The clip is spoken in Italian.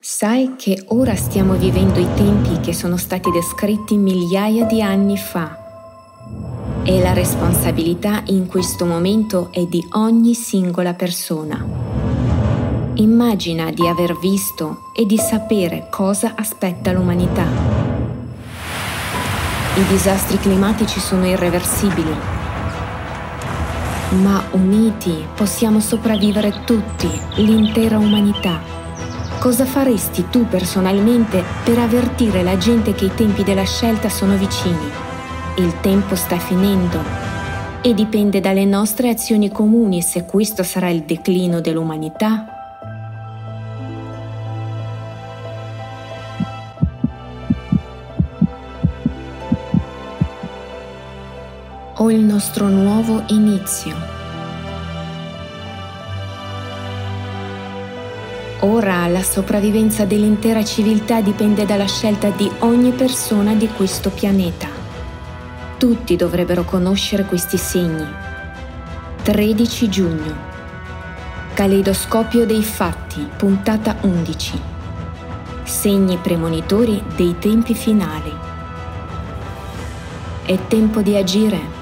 Sai che ora stiamo vivendo i tempi che sono stati descritti migliaia di anni fa e la responsabilità in questo momento è di ogni singola persona. Immagina di aver visto e di sapere cosa aspetta l'umanità. I disastri climatici sono irreversibili, ma uniti possiamo sopravvivere tutti, l'intera umanità Cosa faresti tu personalmente per avvertire la gente che i tempi della scelta sono vicini? Il tempo sta finendo e dipende dalle nostre azioni comuni se questo sarà il declino dell'umanità o il nostro nuovo inizio. Ora la sopravvivenza dell'intera civiltà dipende dalla scelta di ogni persona di questo pianeta. Tutti dovrebbero conoscere questi segni. 13 giugno. Caleidoscopio dei fatti, puntata 11. Segni premonitori dei tempi finali. È tempo di agire